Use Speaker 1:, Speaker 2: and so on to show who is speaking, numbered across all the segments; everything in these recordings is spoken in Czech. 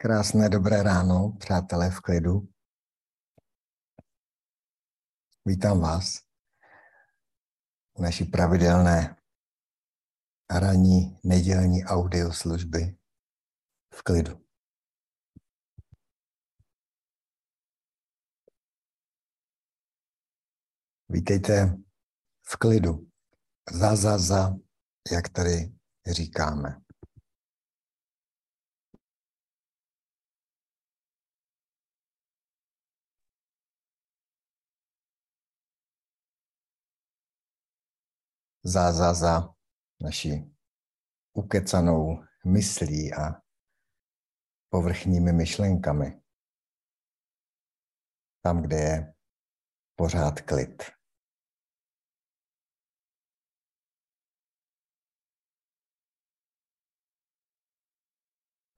Speaker 1: Krásné dobré ráno, přátelé v klidu. Vítám vás u naší pravidelné ranní nedělní audioslužby v klidu. Vítejte v klidu. Za, za, za, jak tady říkáme. Za, za, za naší ukecanou myslí a povrchními myšlenkami. Tam, kde je pořád klid.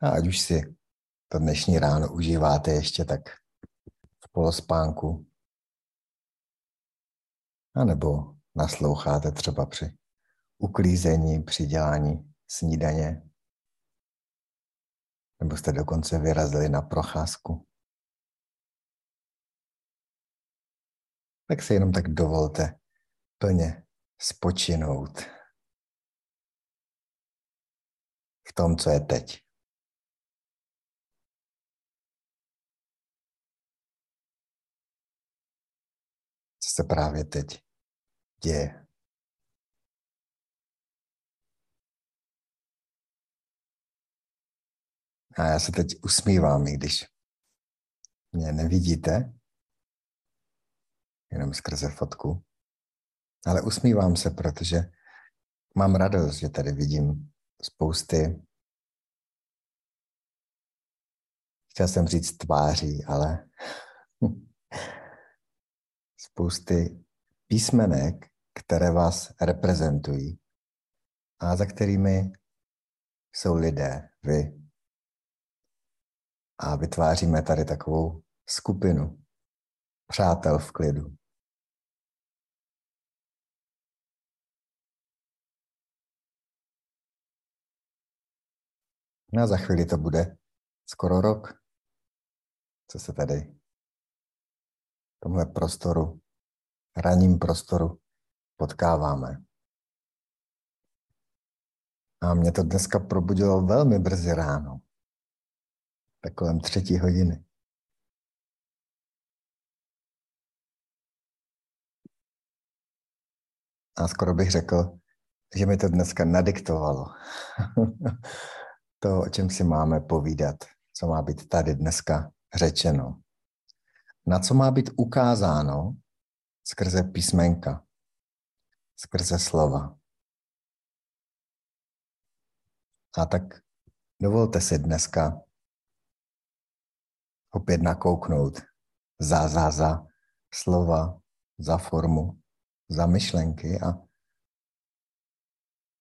Speaker 1: A ať už si to dnešní ráno užíváte ještě tak v polospánku, anebo nasloucháte třeba při uklízení, při dělání snídaně, nebo jste dokonce vyrazili na procházku. Tak si jenom tak dovolte plně spočinout v tom, co je teď. Co se právě teď děje. A já se teď usmívám, i když mě nevidíte, jenom skrze fotku. Ale usmívám se, protože mám radost, že tady vidím spousty, chtěl jsem říct tváří, ale spousty písmenek, které vás reprezentují a za kterými jsou lidé, vy. A vytváříme tady takovou skupinu přátel v klidu. No a za chvíli to bude skoro rok, co se tady v tomhle prostoru, ranním prostoru potkáváme. A mě to dneska probudilo velmi brzy ráno. Tak kolem třetí hodiny. A skoro bych řekl, že mi to dneska nadiktovalo. to, o čem si máme povídat, co má být tady dneska řečeno. Na co má být ukázáno skrze písmenka skrze slova. A tak dovolte si dneska opět nakouknout za, za, za slova, za formu, za myšlenky a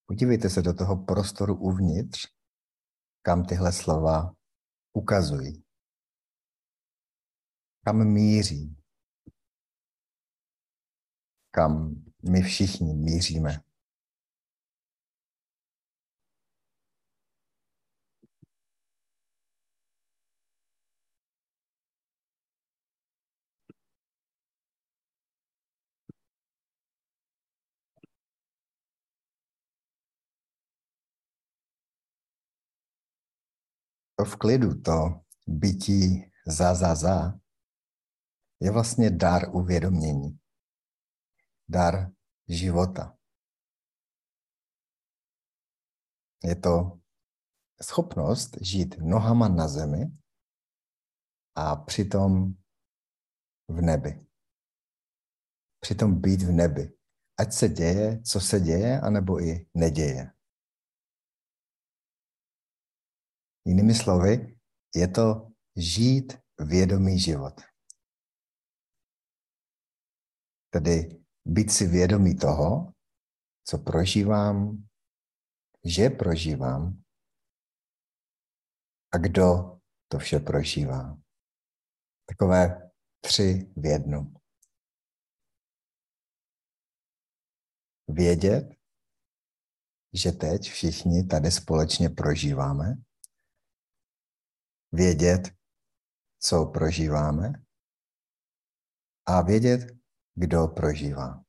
Speaker 1: podívejte se do toho prostoru uvnitř, kam tyhle slova ukazují. Kam míří. Kam my všichni míříme. To v klidu, to bytí za, za, za, je vlastně dar uvědomění dar života. Je to schopnost žít nohama na zemi a přitom v nebi. Přitom být v nebi. Ať se děje, co se děje, anebo i neděje. Jinými slovy, je to žít vědomý život. Tedy být si vědomý toho, co prožívám, že prožívám a kdo to vše prožívá. Takové tři v jednom. Vědět, že teď všichni tady společně prožíváme vědět, co prožíváme a vědět, kdo prožívá.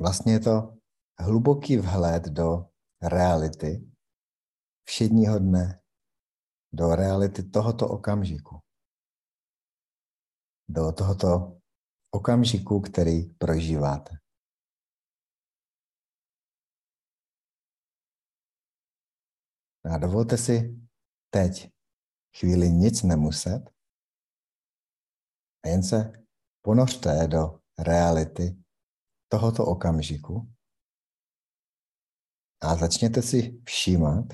Speaker 1: Vlastně je to hluboký vhled do reality všedního dne, do reality tohoto okamžiku, do tohoto okamžiku, který prožíváte. A dovolte si teď chvíli nic nemuset a jen se ponořte do reality tohoto okamžiku a začněte si všímat,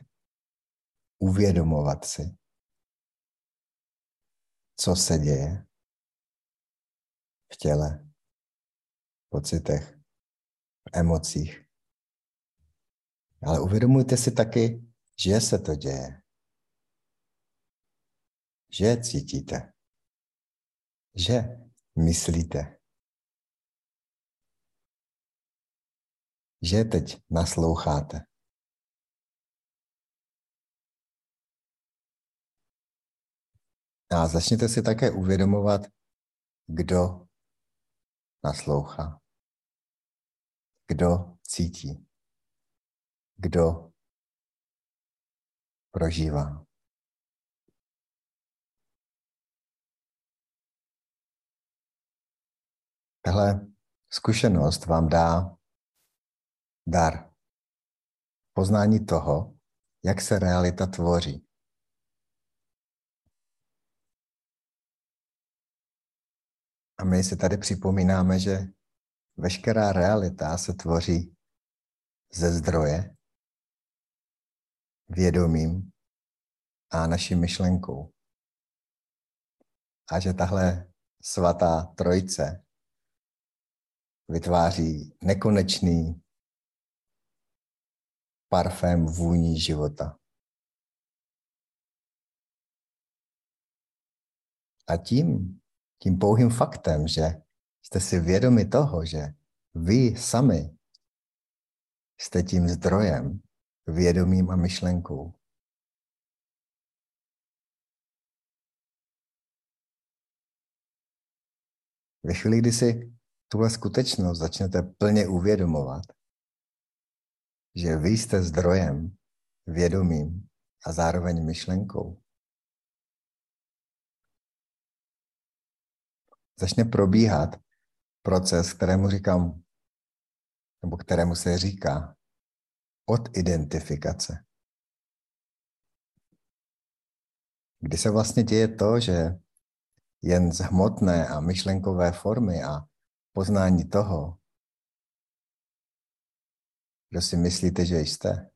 Speaker 1: uvědomovat si, co se děje v těle, v pocitech, v emocích. Ale uvědomujte si taky, že se to děje. Že cítíte. Že myslíte. Že teď nasloucháte. A začněte si také uvědomovat, kdo naslouchá, kdo cítí, kdo prožívá. Tahle zkušenost vám dá dar. Poznání toho, jak se realita tvoří. A my si tady připomínáme, že veškerá realita se tvoří ze zdroje, vědomím a naší myšlenkou. A že tahle svatá trojice vytváří nekonečný parfém vůní života. A tím, tím pouhým faktem, že jste si vědomi toho, že vy sami jste tím zdrojem, vědomím a myšlenkou. Ve chvíli, kdy si tuhle skutečnost začnete plně uvědomovat, že vy jste zdrojem, vědomím a zároveň myšlenkou, začne probíhat proces, kterému říkám, nebo kterému se říká od identifikace. Kdy se vlastně děje to, že jen z hmotné a myšlenkové formy a poznání toho, kdo si myslíte, že jste,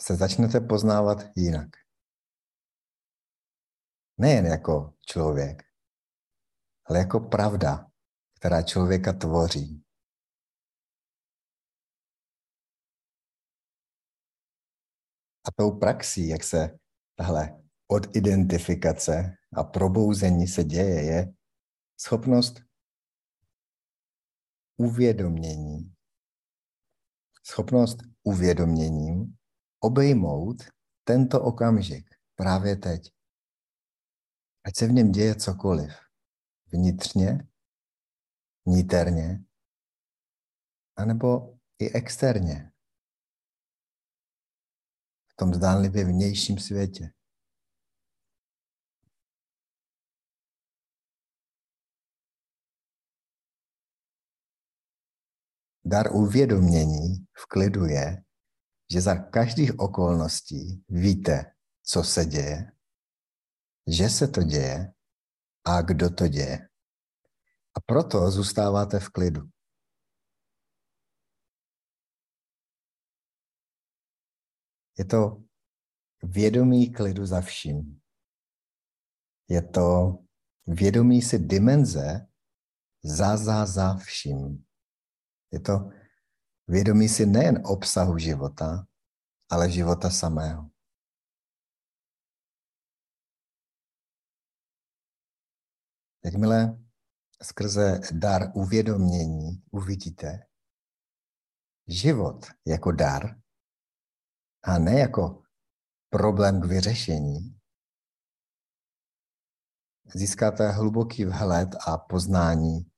Speaker 1: se začnete poznávat jinak. Nejen jako člověk, ale jako pravda, která člověka tvoří. A tou praxí, jak se tahle odidentifikace a probouzení se děje, je schopnost uvědomění. Schopnost uvědoměním obejmout tento okamžik právě teď. Ať se v něm děje cokoliv. Vnitřně, vniterně, anebo i externě tom zdánlivě vnějším světě. Dar uvědomění v klidu je, že za každých okolností víte, co se děje, že se to děje a kdo to děje. A proto zůstáváte v klidu. Je to vědomí klidu za vším. Je to vědomí si dimenze za, za, za vším. Je to vědomí si nejen obsahu života, ale života samého. Jakmile skrze dar uvědomění uvidíte život jako dar, a ne jako problém k vyřešení, získáte hluboký vhled a poznání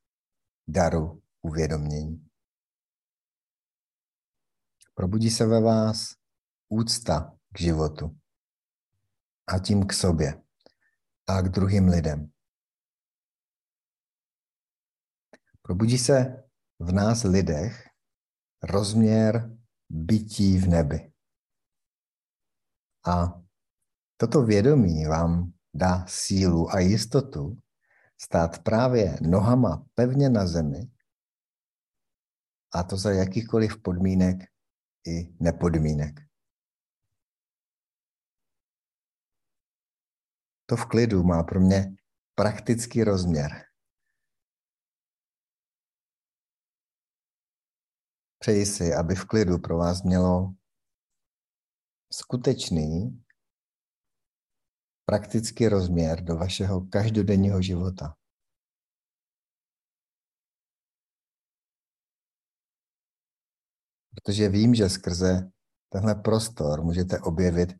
Speaker 1: daru uvědomění. Probudí se ve vás úcta k životu a tím k sobě a k druhým lidem. Probudí se v nás lidech rozměr bytí v nebi. A toto vědomí vám dá sílu a jistotu stát právě nohama pevně na zemi, a to za jakýchkoliv podmínek i nepodmínek. To v klidu má pro mě praktický rozměr. Přeji si, aby v klidu pro vás mělo skutečný praktický rozměr do vašeho každodenního života. Protože vím, že skrze tenhle prostor můžete objevit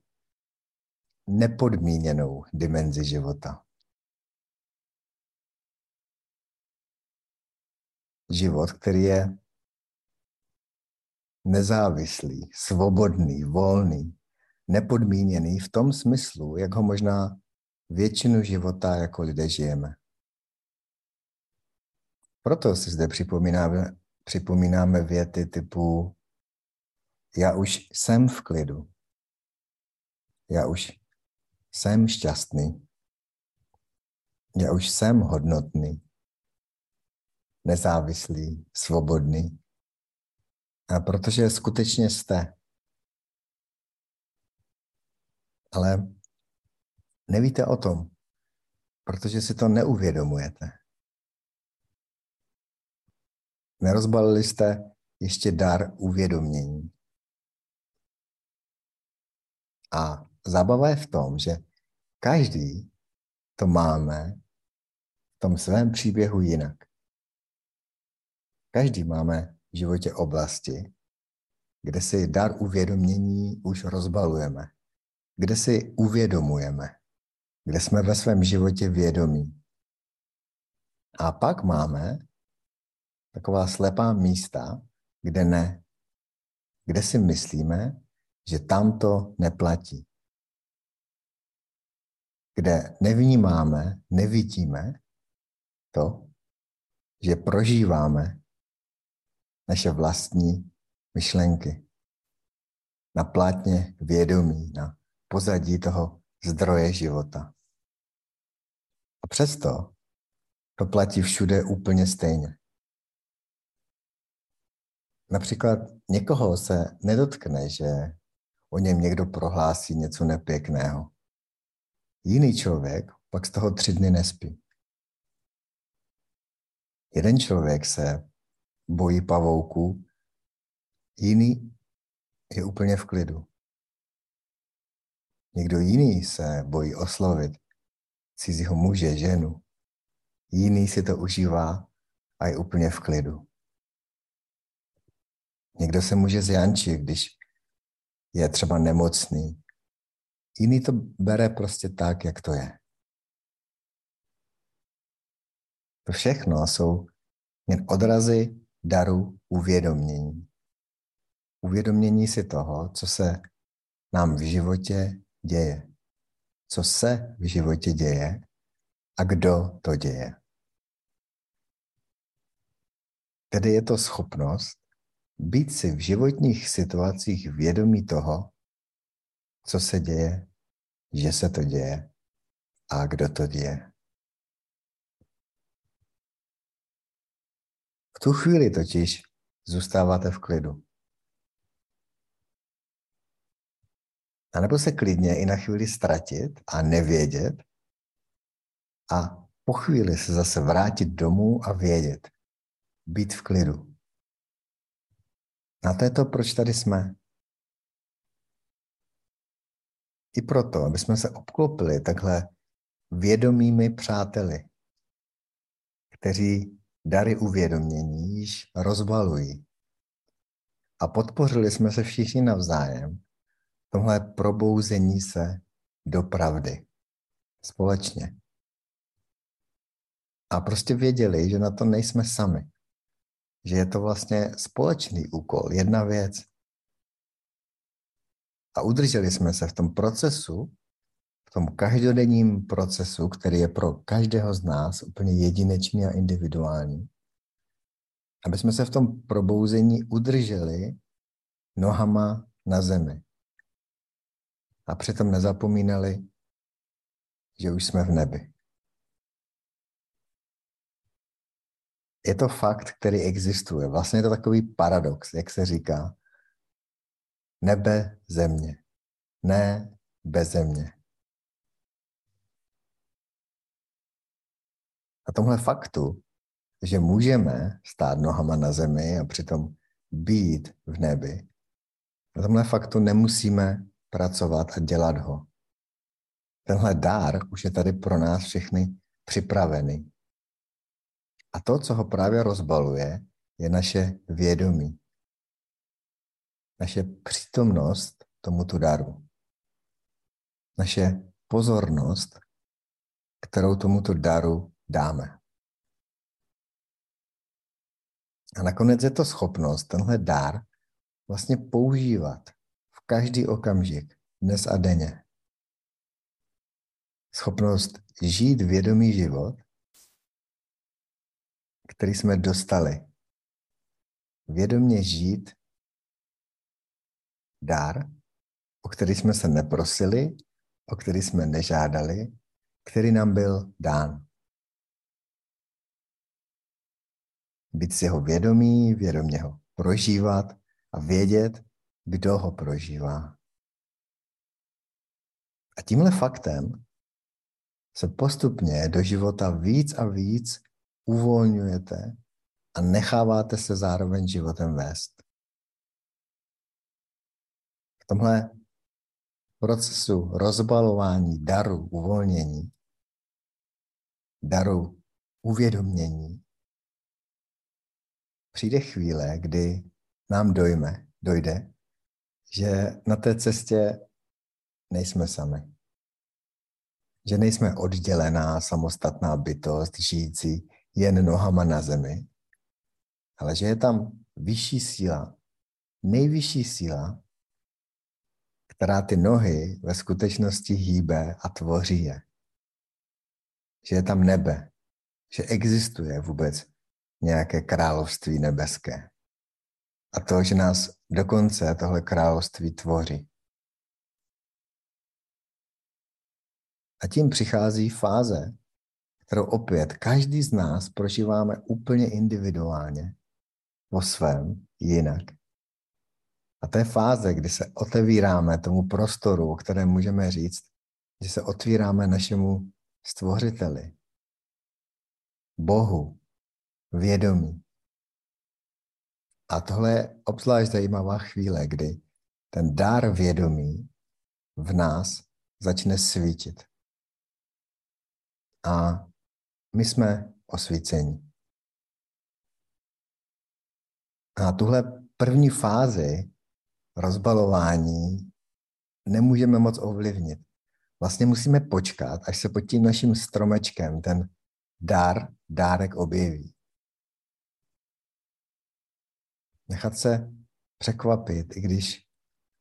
Speaker 1: nepodmíněnou dimenzi života. Život, který je nezávislý, svobodný, volný, nepodmíněný v tom smyslu, jak ho možná většinu života jako lidé žijeme. Proto si zde připomínáme, připomínáme věty typu já už jsem v klidu. Já už jsem šťastný. Já už jsem hodnotný, nezávislý, svobodný. A protože skutečně jste. Ale nevíte o tom, protože si to neuvědomujete. Nerozbalili jste ještě dar uvědomění. A zábava je v tom, že každý to máme v tom svém příběhu jinak. Každý máme v životě oblasti, kde si dar uvědomění už rozbalujeme, kde si uvědomujeme, kde jsme ve svém životě vědomí. A pak máme taková slepá místa, kde ne, kde si myslíme, že tam to neplatí. Kde nevnímáme, nevidíme to, že prožíváme naše vlastní myšlenky na plátně vědomí, na pozadí toho zdroje života. A přesto to platí všude úplně stejně. Například někoho se nedotkne, že o něm někdo prohlásí něco nepěkného. Jiný člověk pak z toho tři dny nespí. Jeden člověk se bojí pavouků, jiný je úplně v klidu. Někdo jiný se bojí oslovit cizího muže, ženu. Jiný si to užívá a je úplně v klidu. Někdo se může zjančit, když je třeba nemocný. Jiný to bere prostě tak, jak to je. To všechno jsou jen odrazy daru uvědomění. Uvědomění si toho, co se nám v životě děje. Co se v životě děje a kdo to děje. Tedy je to schopnost být si v životních situacích vědomí toho, co se děje, že se to děje a kdo to děje. V tu chvíli totiž zůstáváte v klidu. A nebo se klidně i na chvíli ztratit a nevědět a po chvíli se zase vrátit domů a vědět. Být v klidu. A to je to, proč tady jsme. I proto, aby jsme se obklopili takhle vědomými přáteli, kteří dary uvědomění již rozbalují. A podpořili jsme se všichni navzájem tomhle probouzení se do pravdy společně. A prostě věděli, že na to nejsme sami. Že je to vlastně společný úkol, jedna věc. A udrželi jsme se v tom procesu, v tom každodenním procesu, který je pro každého z nás úplně jedinečný a individuální, aby jsme se v tom probouzení udrželi nohama na zemi. A přitom nezapomínali, že už jsme v nebi. Je to fakt, který existuje. Vlastně je to takový paradox, jak se říká. Nebe, země. Ne bez země. A tomhle faktu, že můžeme stát nohama na zemi a přitom být v nebi, na tomhle faktu nemusíme pracovat a dělat ho. Tenhle dár už je tady pro nás všechny připravený. A to, co ho právě rozbaluje, je naše vědomí. Naše přítomnost tomuto daru. Naše pozornost, kterou tomuto daru dáme. A nakonec je to schopnost, tenhle dár, vlastně používat v každý okamžik, dnes a denně. Schopnost žít vědomý život, který jsme dostali. Vědomě žít dár, o který jsme se neprosili, o který jsme nežádali, který nám byl dán. Být si jeho vědomí, vědomě ho prožívat a vědět, kdo ho prožívá. A tímhle faktem se postupně do života víc a víc uvolňujete a necháváte se zároveň životem vést. V tomhle procesu rozbalování daru, uvolnění, daru uvědomění, přijde chvíle, kdy nám dojme, dojde, že na té cestě nejsme sami. Že nejsme oddělená, samostatná bytost, žijící jen nohama na zemi, ale že je tam vyšší síla, nejvyšší síla, která ty nohy ve skutečnosti hýbe a tvoří je. Že je tam nebe, že existuje vůbec nějaké království nebeské. A to, že nás dokonce tohle království tvoří. A tím přichází fáze, kterou opět každý z nás prožíváme úplně individuálně, po svém, jinak. A to je fáze, kdy se otevíráme tomu prostoru, o kterém můžeme říct, že se otvíráme našemu stvořiteli, Bohu, vědomí. A tohle je obzvlášť zajímavá chvíle, kdy ten dár vědomí v nás začne svítit. A my jsme osvícení. A tuhle první fázi rozbalování nemůžeme moc ovlivnit. Vlastně musíme počkat, až se pod tím naším stromečkem ten dár, dárek objeví. Nechat se překvapit, i když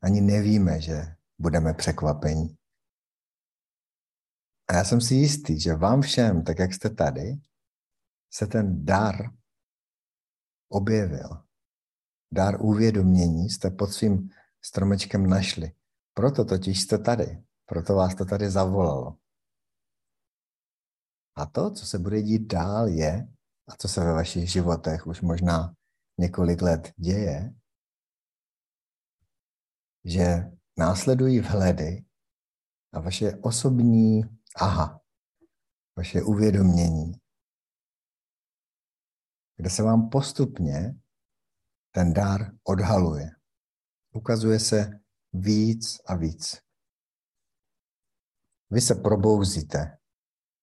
Speaker 1: ani nevíme, že budeme překvapení. A já jsem si jistý, že vám všem, tak jak jste tady, se ten dar objevil. Dar uvědomění jste pod svým stromečkem našli. Proto totiž jste tady. Proto vás to tady zavolalo. A to, co se bude dít dál, je, a co se ve vašich životech už možná několik let děje, že následují vhledy a vaše osobní aha, vaše uvědomění, kde se vám postupně ten dár odhaluje. Ukazuje se víc a víc. Vy se probouzíte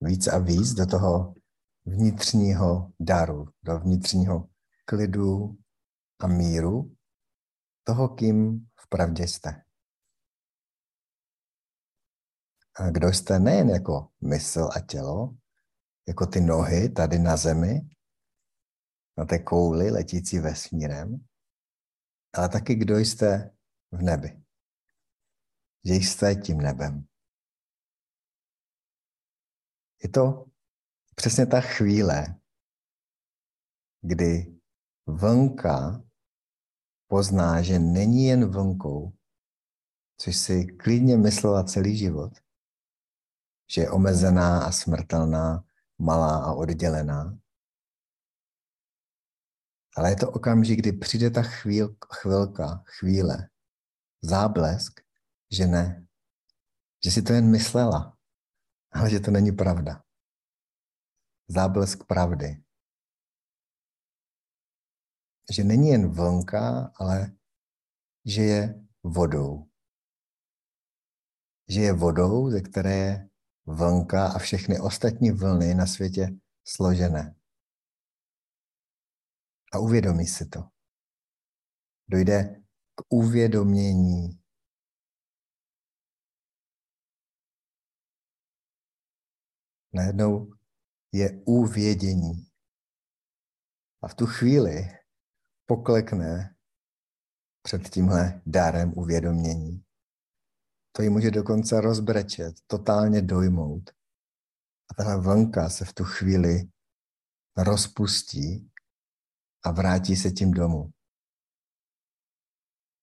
Speaker 1: víc a víc do toho vnitřního daru, do vnitřního klidu a míru toho, kým v pravdě jste. A kdo jste nejen jako mysl a tělo, jako ty nohy tady na zemi, na té kouli letící vesmírem, ale taky kdo jste v nebi. Že jste tím nebem. Je to přesně ta chvíle, kdy vlnka pozná, že není jen vlnkou, což si klidně myslela celý život, že je omezená a smrtelná, malá a oddělená. Ale je to okamžik, kdy přijde ta chvíl, chvilka, chvíle, záblesk, že ne, že si to jen myslela, ale že to není pravda. Záblesk pravdy. Že není jen vlnka, ale že je vodou. Že je vodou, ze které je vlnka a všechny ostatní vlny na světě složené. A uvědomí si to. Dojde k uvědomění najednou je uvědění. A v tu chvíli poklekne před tímhle dárem uvědomění. To ji může dokonce rozbrečet, totálně dojmout. A tahle vlnka se v tu chvíli rozpustí a vrátí se tím domů.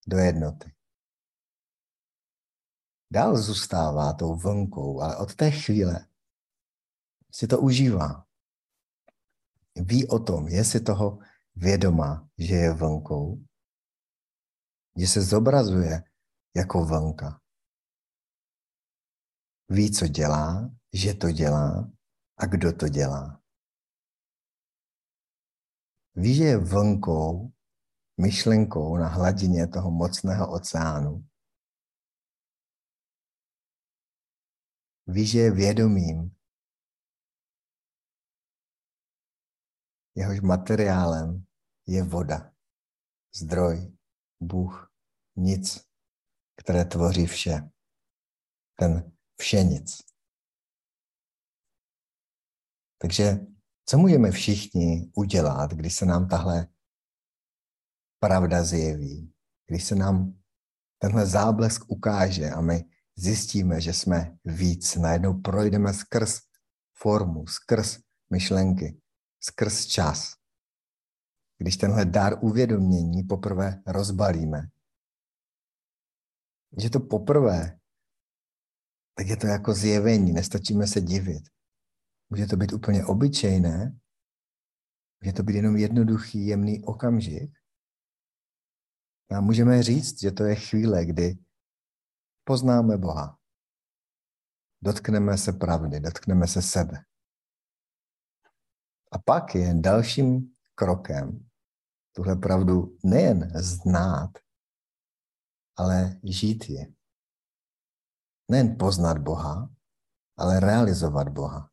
Speaker 1: Do jednoty. Dál zůstává tou vlnkou, ale od té chvíle si to užívá. Ví o tom, je si toho vědomá, že je vlnkou, že se zobrazuje jako vlnka. Ví, co dělá, že to dělá a kdo to dělá. Ví, že je vlnkou, myšlenkou na hladině toho mocného oceánu. Ví, že je vědomím jehož materiálem je voda, zdroj, Bůh, nic, které tvoří vše. Ten vše nic. Takže co můžeme všichni udělat, když se nám tahle pravda zjeví, když se nám tenhle záblesk ukáže a my zjistíme, že jsme víc, najednou projdeme skrz formu, skrz myšlenky, skrz čas. Když tenhle dar uvědomění poprvé rozbalíme, že to poprvé, tak je to jako zjevení, nestačíme se divit. Může to být úplně obyčejné, může to být jenom jednoduchý, jemný okamžik. A můžeme říct, že to je chvíle, kdy poznáme Boha. Dotkneme se pravdy, dotkneme se sebe. A pak je dalším krokem tuhle pravdu nejen znát, ale žít je. Nejen poznat Boha, ale realizovat Boha.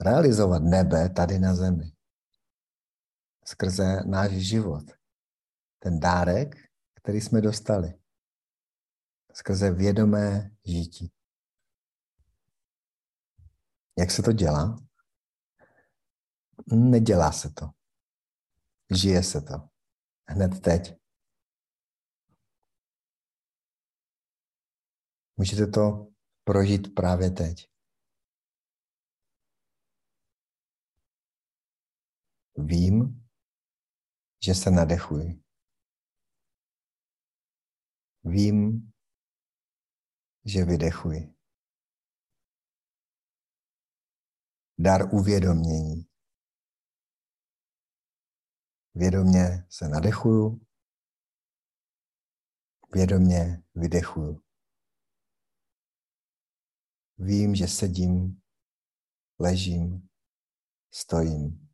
Speaker 1: Realizovat nebe tady na zemi. Skrze náš život. Ten dárek, který jsme dostali. Skrze vědomé žití. Jak se to dělá? Nedělá se to. Žije se to. Hned teď. Můžete to prožít právě teď. Vím, že se nadechuji. Vím, že vydechuji. Dar uvědomění. Vědomě se nadechuju, vědomě vydechuju. Vím, že sedím, ležím, stojím,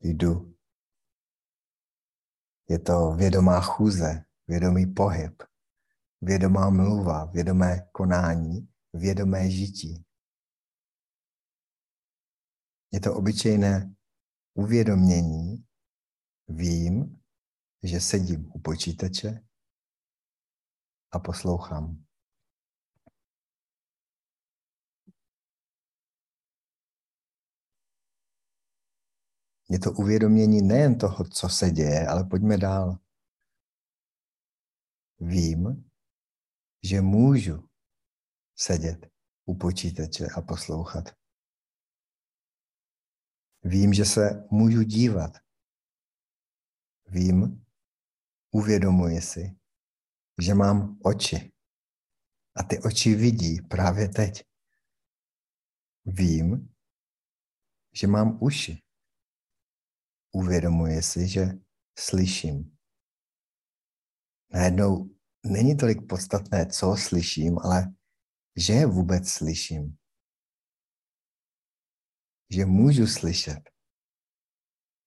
Speaker 1: jdu. Je to vědomá chůze, vědomý pohyb, vědomá mluva, vědomé konání, vědomé žití. Je to obyčejné uvědomění, Vím, že sedím u počítače a poslouchám. Je to uvědomění nejen toho, co se děje, ale pojďme dál. Vím, že můžu sedět u počítače a poslouchat. Vím, že se můžu dívat. Vím, uvědomuji si, že mám oči. A ty oči vidí právě teď. Vím, že mám uši. Uvědomuji si, že slyším. Najednou není tolik podstatné, co slyším, ale že je vůbec slyším. Že můžu slyšet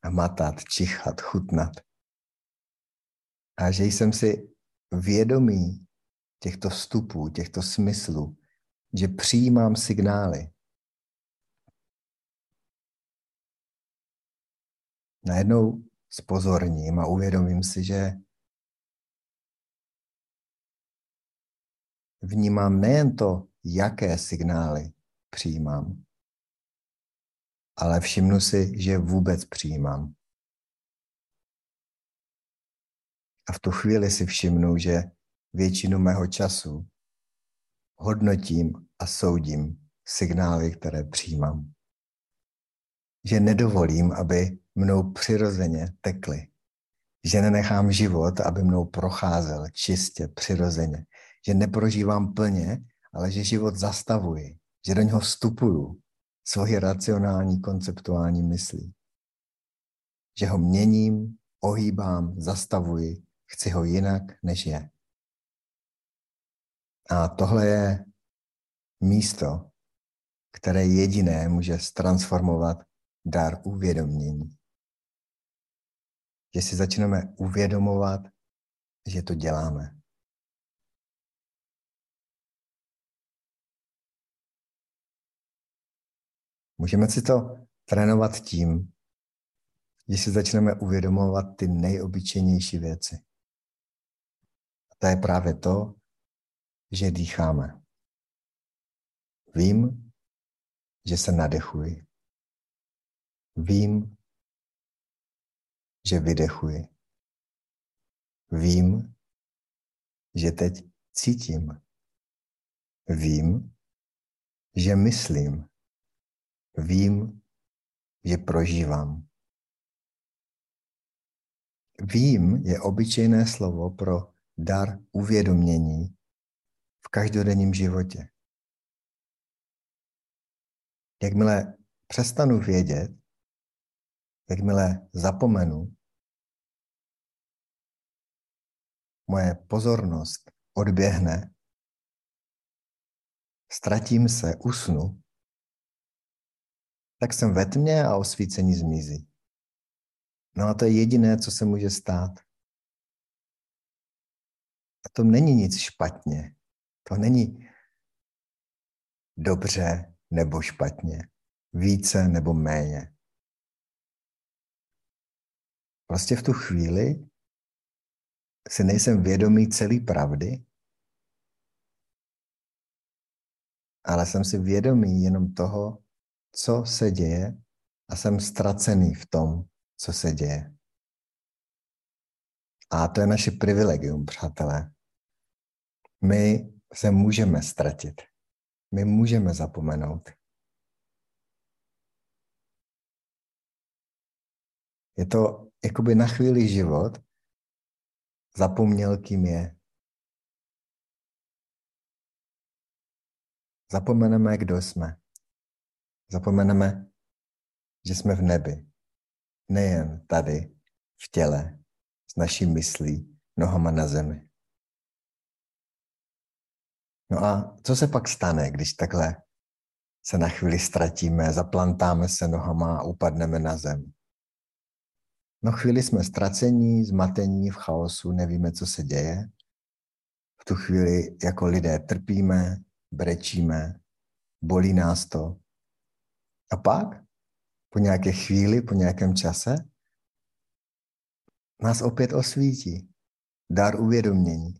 Speaker 1: a matat, čichat, chutnat. A že jsem si vědomý těchto vstupů, těchto smyslů, že přijímám signály. Najednou spozorním a uvědomím si, že vnímám nejen to, jaké signály přijímám, ale všimnu si, že vůbec přijímám. A v tu chvíli si všimnu, že většinu mého času hodnotím a soudím signály, které přijímám. Že nedovolím, aby mnou přirozeně tekly. Že nenechám život, aby mnou procházel čistě, přirozeně. Že neprožívám plně, ale že život zastavuji. Že do něho vstupuju svoji racionální, konceptuální myslí. Že ho měním, ohýbám, zastavuji, chci ho jinak, než je. A tohle je místo, které jediné může transformovat dar uvědomění. Že si začneme uvědomovat, že to děláme. Můžeme si to trénovat tím, že si začneme uvědomovat ty nejobyčejnější věci. A to je právě to, že dýcháme. Vím, že se nadechuji. Vím, že vydechuji. Vím, že teď cítím. Vím, že myslím. Vím, že prožívám. Vím je obyčejné slovo pro dar uvědomění v každodenním životě. Jakmile přestanu vědět, jakmile zapomenu, moje pozornost odběhne, ztratím se, usnu, tak jsem ve tmě a osvícení zmizí. No a to je jediné, co se může stát. A to není nic špatně. To není dobře nebo špatně, více nebo méně. Prostě v tu chvíli si nejsem vědomý celý pravdy, ale jsem si vědomý jenom toho, co se děje a jsem ztracený v tom, co se děje. A to je naše privilegium, přátelé. My se můžeme ztratit. My můžeme zapomenout. Je to jakoby na chvíli život zapomněl, kým je. Zapomeneme, kdo jsme. Zapomeneme, že jsme v nebi. Nejen tady, v těle, s naší myslí, nohama na zemi. No a co se pak stane, když takhle se na chvíli ztratíme, zaplantáme se nohama a upadneme na zem? No chvíli jsme ztracení, zmatení, v chaosu, nevíme, co se děje. V tu chvíli jako lidé trpíme, brečíme, bolí nás to. A pak, po nějaké chvíli, po nějakém čase, nás opět osvítí. Dar uvědomění.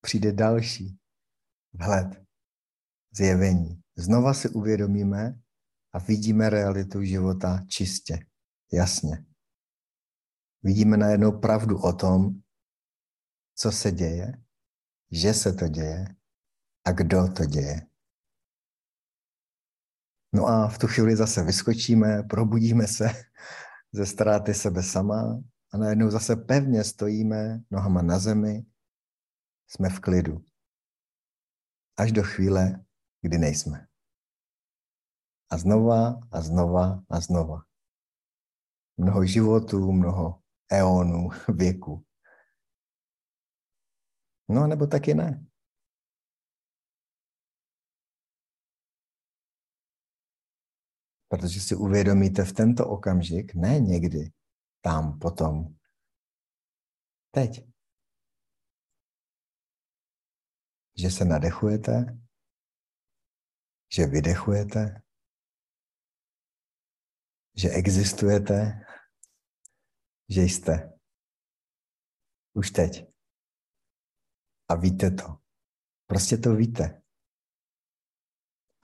Speaker 1: Přijde další vhled, zjevení. Znova si uvědomíme a vidíme realitu života čistě, jasně. Vidíme najednou pravdu o tom, co se děje, že se to děje a kdo to děje. No a v tu chvíli zase vyskočíme, probudíme se ze ztráty sebe sama a najednou zase pevně stojíme nohama na zemi, jsme v klidu. Až do chvíle, kdy nejsme. A znova a znova a znova. Mnoho životů, mnoho eonů, věku. No, nebo taky ne. Protože si uvědomíte v tento okamžik, ne někdy, tam, potom, teď. Že se nadechujete, že vydechujete, že existujete, že jste. Už teď. A víte to. Prostě to víte.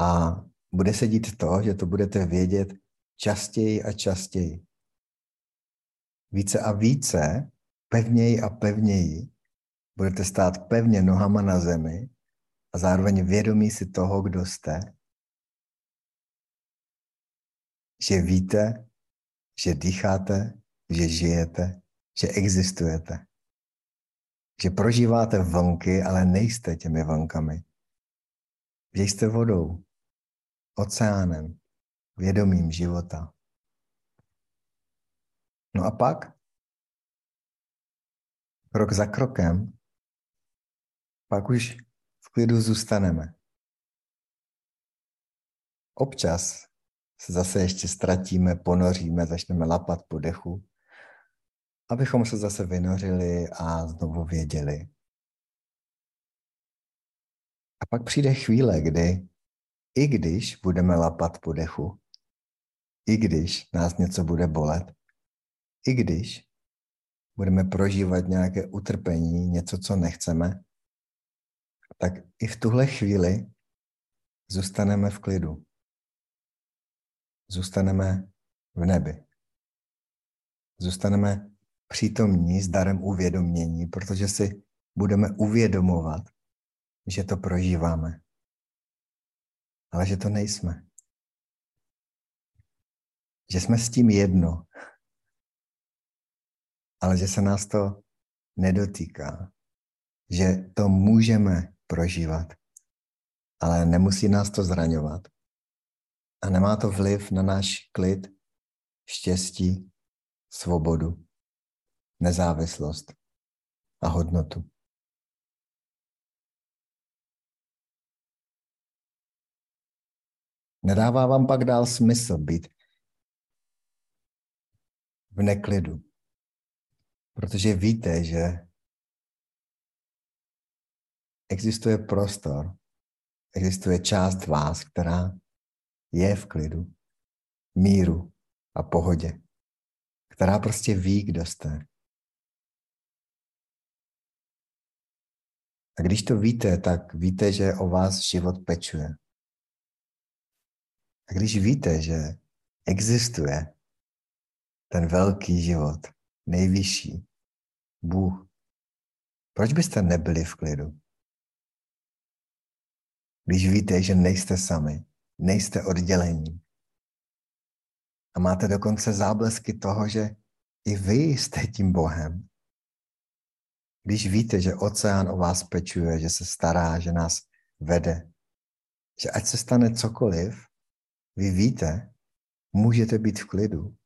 Speaker 1: A bude se dít to, že to budete vědět častěji a častěji. Více a více, pevněji a pevněji, budete stát pevně nohama na zemi a zároveň vědomí si toho, kdo jste. Že víte, že dýcháte, že žijete, že existujete. Že prožíváte vlnky, ale nejste těmi vlnkami. Že jste vodou, oceánem, vědomím života. No a pak, krok za krokem, pak už v klidu zůstaneme. Občas se zase ještě ztratíme, ponoříme, začneme lapat po dechu, abychom se zase vynořili a znovu věděli. A pak přijde chvíle, kdy i když budeme lapat po dechu, i když nás něco bude bolet, i když budeme prožívat nějaké utrpení, něco, co nechceme, tak i v tuhle chvíli zůstaneme v klidu. Zůstaneme v nebi. Zůstaneme přítomní s darem uvědomění, protože si budeme uvědomovat, že to prožíváme ale že to nejsme. Že jsme s tím jedno, ale že se nás to nedotýká. Že to můžeme prožívat, ale nemusí nás to zraňovat. A nemá to vliv na náš klid, štěstí, svobodu, nezávislost a hodnotu. Nedává vám pak dál smysl být v neklidu, protože víte, že existuje prostor, existuje část vás, která je v klidu, míru a pohodě, která prostě ví, kdo jste. A když to víte, tak víte, že o vás život pečuje. A když víte, že existuje ten velký život, nejvyšší, Bůh, proč byste nebyli v klidu? Když víte, že nejste sami, nejste oddělení a máte dokonce záblesky toho, že i vy jste tím Bohem. Když víte, že oceán o vás pečuje, že se stará, že nás vede, že ať se stane cokoliv, vy víte, můžete být v klidu.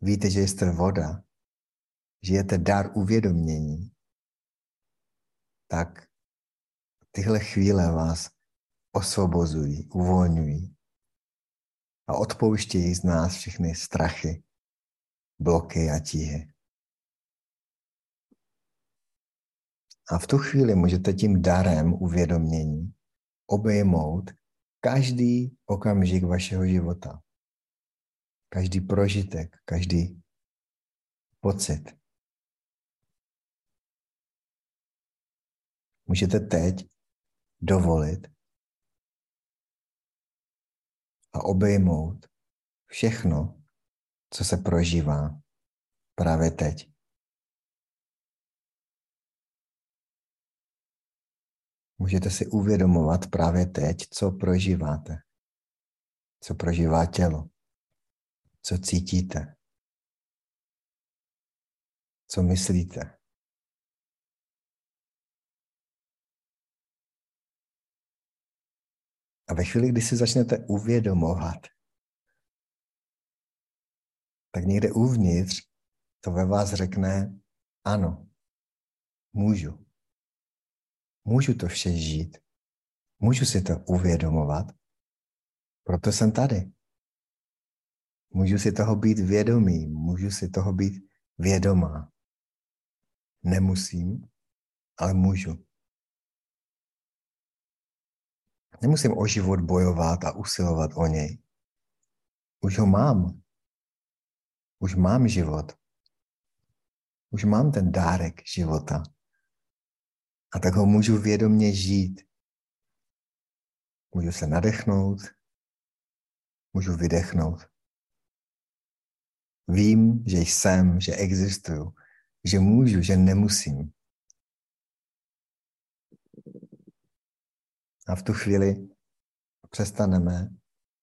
Speaker 1: Víte, že jste voda, žijete dar uvědomění, tak tyhle chvíle vás osvobozují, uvolňují a odpouštějí z nás všechny strachy, bloky a tíhy. A v tu chvíli můžete tím darem uvědomění obejmout každý okamžik vašeho života. Každý prožitek, každý pocit. Můžete teď dovolit a obejmout všechno, co se prožívá právě teď. Můžete si uvědomovat právě teď, co prožíváte, co prožívá tělo, co cítíte, co myslíte. A ve chvíli, kdy si začnete uvědomovat, tak někde uvnitř to ve vás řekne, ano, můžu. Můžu to vše žít. Můžu si to uvědomovat. Proto jsem tady. Můžu si toho být vědomý, můžu si toho být vědomá. Nemusím, ale můžu. Nemusím o život bojovat a usilovat o něj. Už ho mám. Už mám život. Už mám ten dárek života. A tak ho můžu vědomně žít. Můžu se nadechnout, můžu vydechnout. Vím, že jsem, že existuju, že můžu, že nemusím. A v tu chvíli přestaneme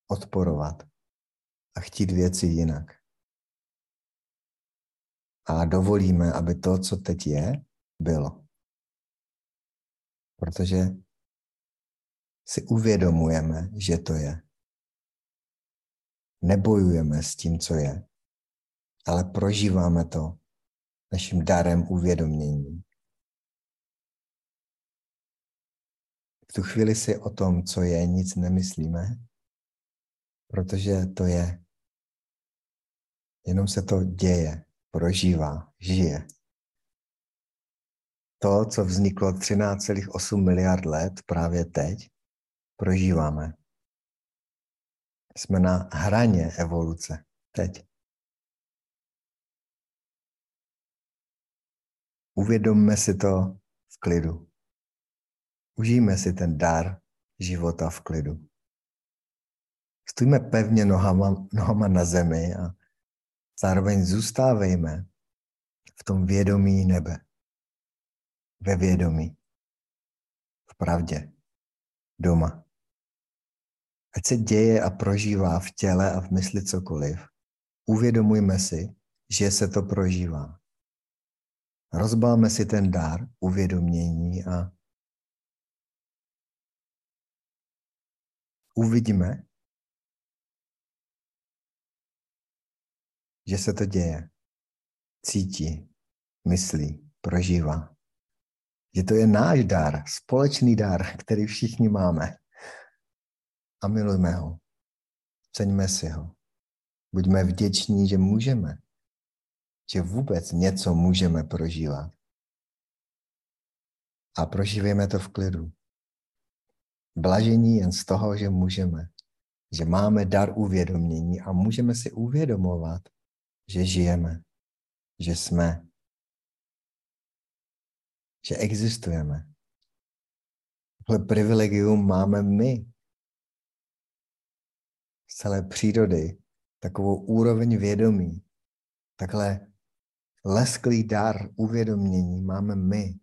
Speaker 1: odporovat a chtít věci jinak. A dovolíme, aby to, co teď je, bylo. Protože si uvědomujeme, že to je. Nebojujeme s tím, co je, ale prožíváme to naším darem uvědomění. V tu chvíli si o tom, co je, nic nemyslíme, protože to je. Jenom se to děje, prožívá, žije. To, co vzniklo 13,8 miliard let právě teď, prožíváme. Jsme na hraně evoluce teď. Uvědomme si to v klidu. Užijme si ten dar života v klidu. Stůjme pevně nohama, nohama na zemi a zároveň zůstávejme v tom vědomí nebe. Ve vědomí. V pravdě. Doma. Ať se děje a prožívá v těle a v mysli cokoliv, uvědomujme si, že se to prožívá. Rozbáme si ten dár uvědomění a uvidíme, že se to děje, cítí, myslí, prožívá. Že to je náš dar, společný dar, který všichni máme. A milujme ho. Ceňme si ho. Buďme vděční, že můžeme. Že vůbec něco můžeme prožívat. A prožívejme to v klidu. Blažení jen z toho, že můžeme. Že máme dar uvědomění a můžeme si uvědomovat, že žijeme, že jsme, že existujeme. Tohle privilegium máme my. Z celé přírody takovou úroveň vědomí, takhle lesklý dar uvědomění máme my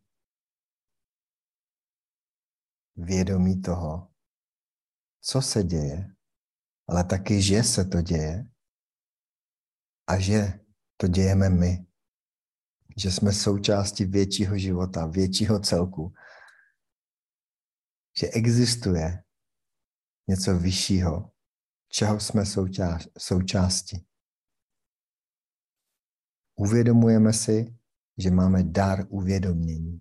Speaker 1: vědomí toho, co se děje, ale taky, že se to děje a že to dějeme my. Že jsme součástí většího života, většího celku. Že existuje něco vyššího, čeho jsme součást, součástí. Uvědomujeme si, že máme dar uvědomění.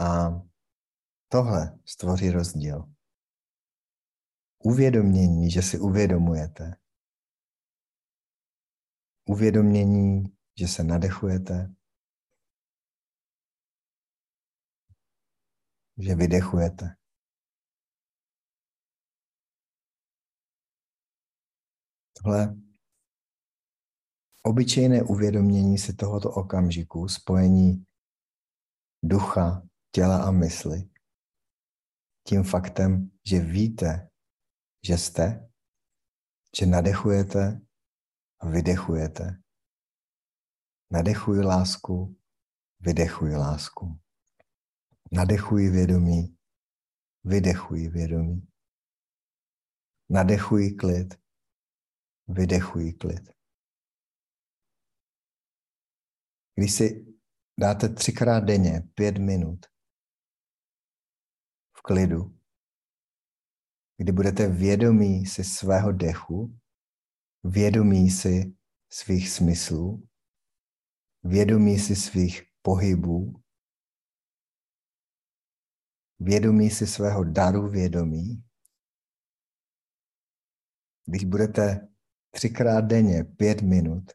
Speaker 1: A Tohle stvoří rozdíl. Uvědomění, že si uvědomujete. Uvědomění, že se nadechujete. Že vydechujete. Tohle obyčejné uvědomění si tohoto okamžiku, spojení ducha, těla a mysli, tím faktem, že víte, že jste, že nadechujete a vydechujete. Nadechuji lásku, vydechuji lásku. Nadechuji vědomí, vydechuji vědomí. Nadechuji klid, vydechuji klid. Když si dáte třikrát denně pět minut v klidu, kdy budete vědomí si svého dechu, vědomí si svých smyslů, vědomí si svých pohybů, vědomí si svého daru vědomí. Když budete třikrát denně pět minut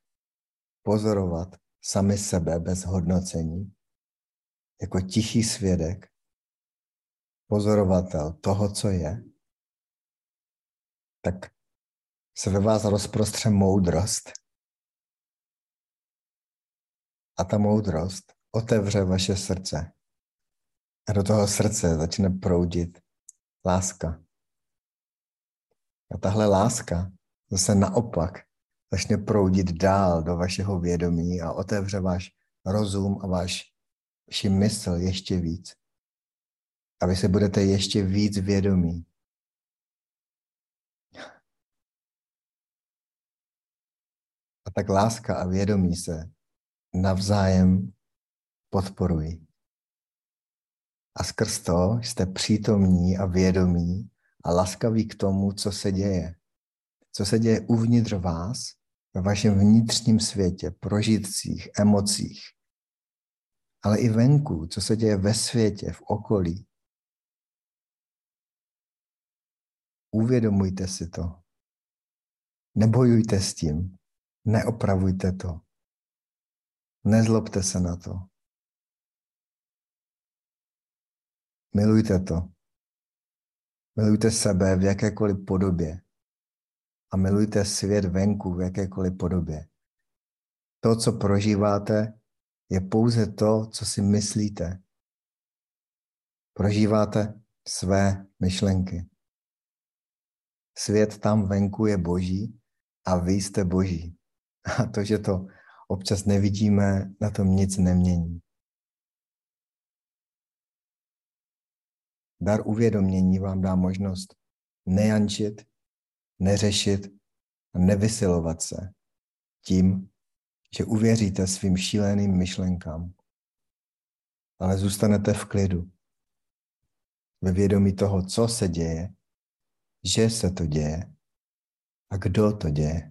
Speaker 1: pozorovat sami sebe bez hodnocení, jako tichý svědek, pozorovatel toho, co je, tak se ve vás rozprostře moudrost. A ta moudrost otevře vaše srdce. A do toho srdce začne proudit láska. A tahle láska zase naopak začne proudit dál do vašeho vědomí a otevře váš rozum a váš mysl ještě víc. A vy se budete ještě víc vědomí A tak láska a vědomí se navzájem podporují. A skrz to jste přítomní a vědomí a laskaví k tomu, co se děje. Co se děje uvnitř vás, ve vašem vnitřním světě, prožitcích, emocích, ale i venku, co se děje ve světě, v okolí. Uvědomujte si to. Nebojujte s tím. Neopravujte to. Nezlobte se na to. Milujte to. Milujte sebe v jakékoliv podobě. A milujte svět venku v jakékoliv podobě. To, co prožíváte, je pouze to, co si myslíte. Prožíváte své myšlenky. Svět tam venku je boží a vy jste boží. A to, že to občas nevidíme, na tom nic nemění. Dar uvědomění vám dá možnost nejančit, neřešit a nevysilovat se tím, že uvěříte svým šíleným myšlenkám, ale zůstanete v klidu, ve vědomí toho, co se děje, že se to děje a kdo to děje.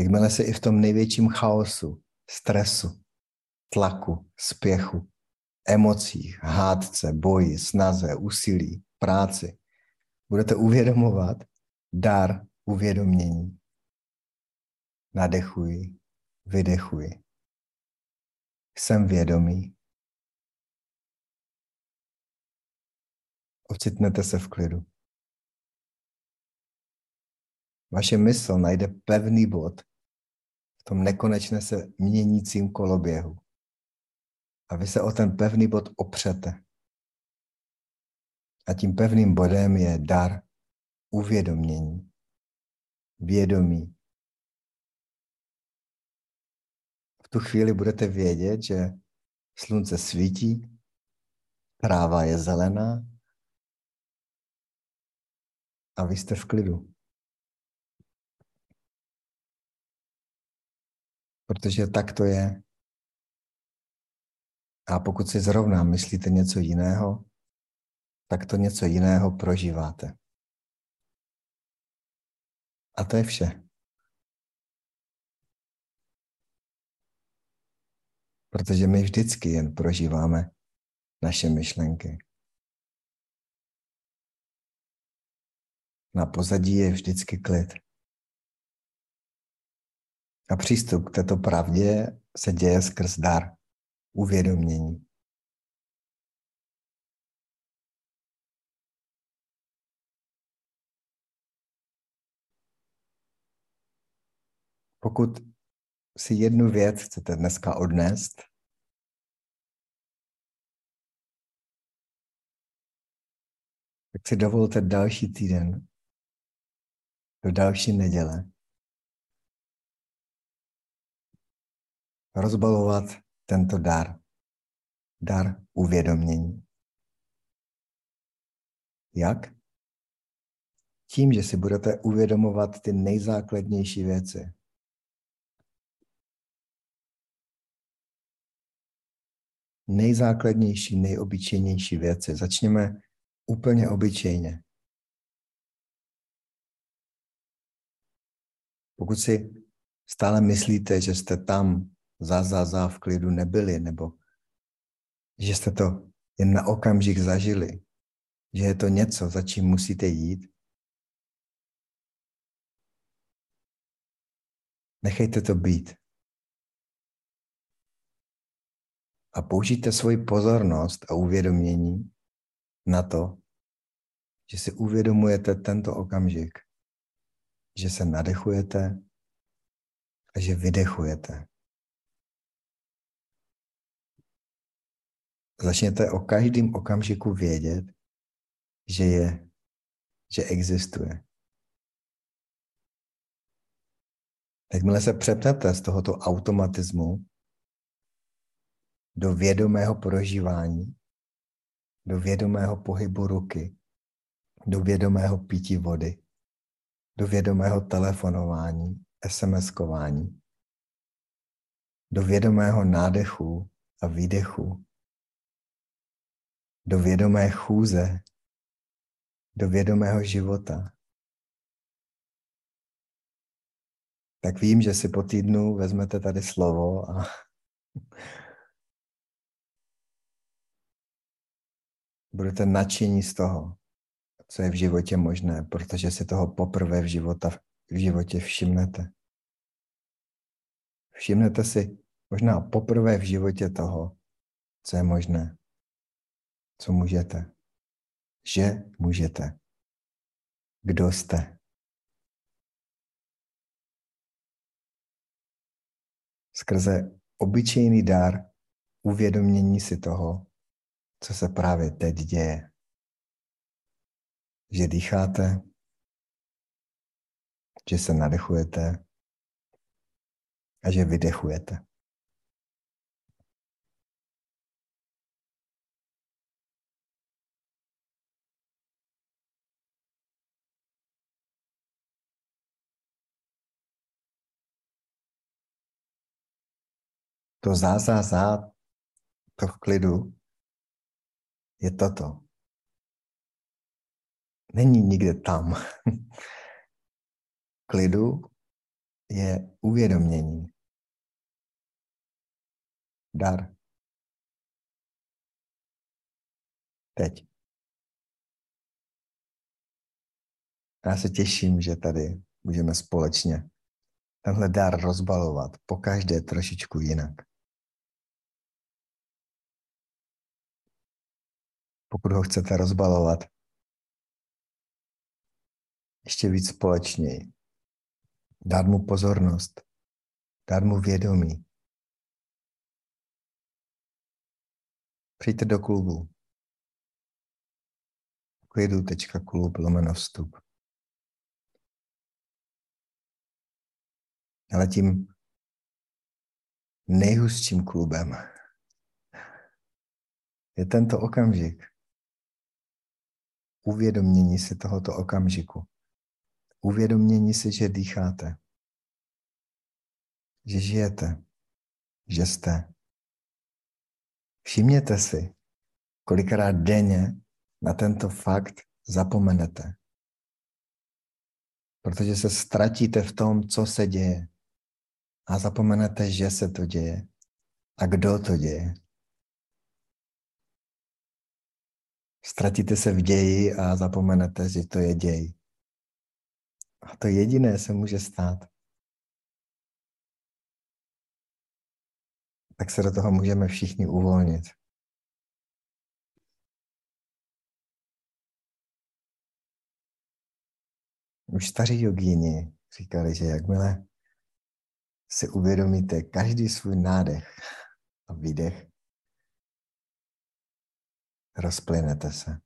Speaker 1: Jakmile se i v tom největším chaosu, stresu, tlaku, spěchu, emocích, hádce, boji, snaze, úsilí, práci, budete uvědomovat dar uvědomění. Nadechuji, vydechuji. Jsem vědomý. Ocitnete se v klidu. Vaše mysl najde pevný bod v tom nekonečně se měnícím koloběhu. A vy se o ten pevný bod opřete. A tím pevným bodem je dar uvědomění, vědomí. V tu chvíli budete vědět, že slunce svítí, tráva je zelená a vy jste v klidu. Protože tak to je. A pokud si zrovna myslíte něco jiného, tak to něco jiného prožíváte. A to je vše. Protože my vždycky jen prožíváme naše myšlenky. Na pozadí je vždycky klid. A přístup k této pravdě se děje skrz dar uvědomění. Pokud si jednu věc chcete dneska odnést, tak si dovolte další týden do další neděle rozbalovat tento dar, dar uvědomění. Jak? Tím, že si budete uvědomovat ty nejzákladnější věci. Nejzákladnější, nejobyčejnější věci. Začněme úplně obyčejně. Pokud si stále myslíte, že jste tam za, za, za v klidu nebyli, nebo že jste to jen na okamžik zažili, že je to něco, za čím musíte jít, nechejte to být. A použijte svoji pozornost a uvědomění na to, že si uvědomujete tento okamžik, že se nadechujete a že vydechujete. Začněte o každém okamžiku vědět, že je, že existuje. Jakmile se přepnete z tohoto automatismu do vědomého prožívání, do vědomého pohybu ruky, do vědomého pití vody, do vědomého telefonování, SMS-kování, do vědomého nádechu a výdechu, do vědomé chůze do vědomého života, tak vím, že si po týdnu vezmete tady slovo a budete nadšení z toho, co je v životě možné, protože si toho poprvé v, života, v životě všimnete. Všimnete si možná poprvé v životě toho, co je možné, co můžete že můžete. Kdo jste? Skrze obyčejný dár uvědomění si toho, co se právě teď děje. Že dýcháte, že se nadechujete a že vydechujete. To zá, zá, zá, to v klidu, je toto. Není nikde tam. klidu je uvědomění. Dar. Teď. Já se těším, že tady můžeme společně tenhle dar rozbalovat po každé trošičku jinak. Pokud ho chcete rozbalovat ještě víc společněji. Dát mu pozornost, dát mu vědomí. Přijďte do klubu. klidu.klub lomeno vstup. Ale tím nejhustším klubem je tento okamžik uvědomění si tohoto okamžiku. Uvědomění si, že dýcháte, že žijete, že jste. Všimněte si, kolikrát denně na tento fakt zapomenete. Protože se ztratíte v tom, co se děje. A zapomenete, že se to děje. A kdo to děje. Ztratíte se v ději a zapomenete, že to je děj. A to jediné se může stát. Tak se do toho můžeme všichni uvolnit. Už staří jogíni říkali, že jakmile si uvědomíte každý svůj nádech a výdech, rozplynete se.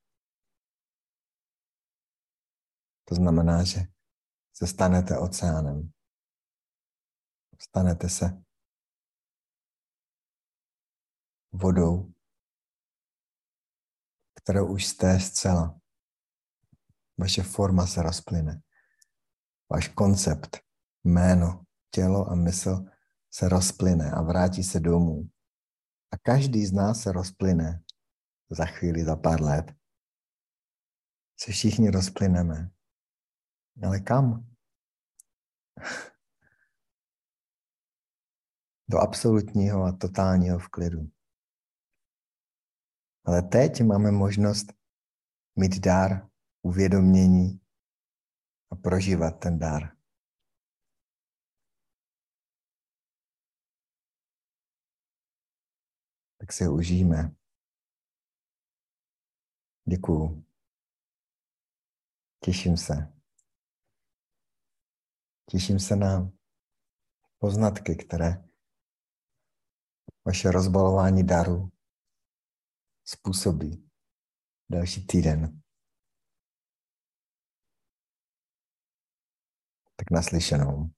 Speaker 1: To znamená, že se stanete oceánem. Stanete se vodou, kterou už jste zcela. Vaše forma se rozplyne. Váš koncept, jméno, tělo a mysl se rozplyne a vrátí se domů. A každý z nás se rozplyne za chvíli, za pár let. Se všichni rozplyneme. Ale kam? Do absolutního a totálního vklidu. Ale teď máme možnost mít dár uvědomění a prožívat ten dár. Tak si ho užijeme. Děkuju. Těším se. Těším se na poznatky, které vaše rozbalování daru způsobí další týden. Tak naslyšenou.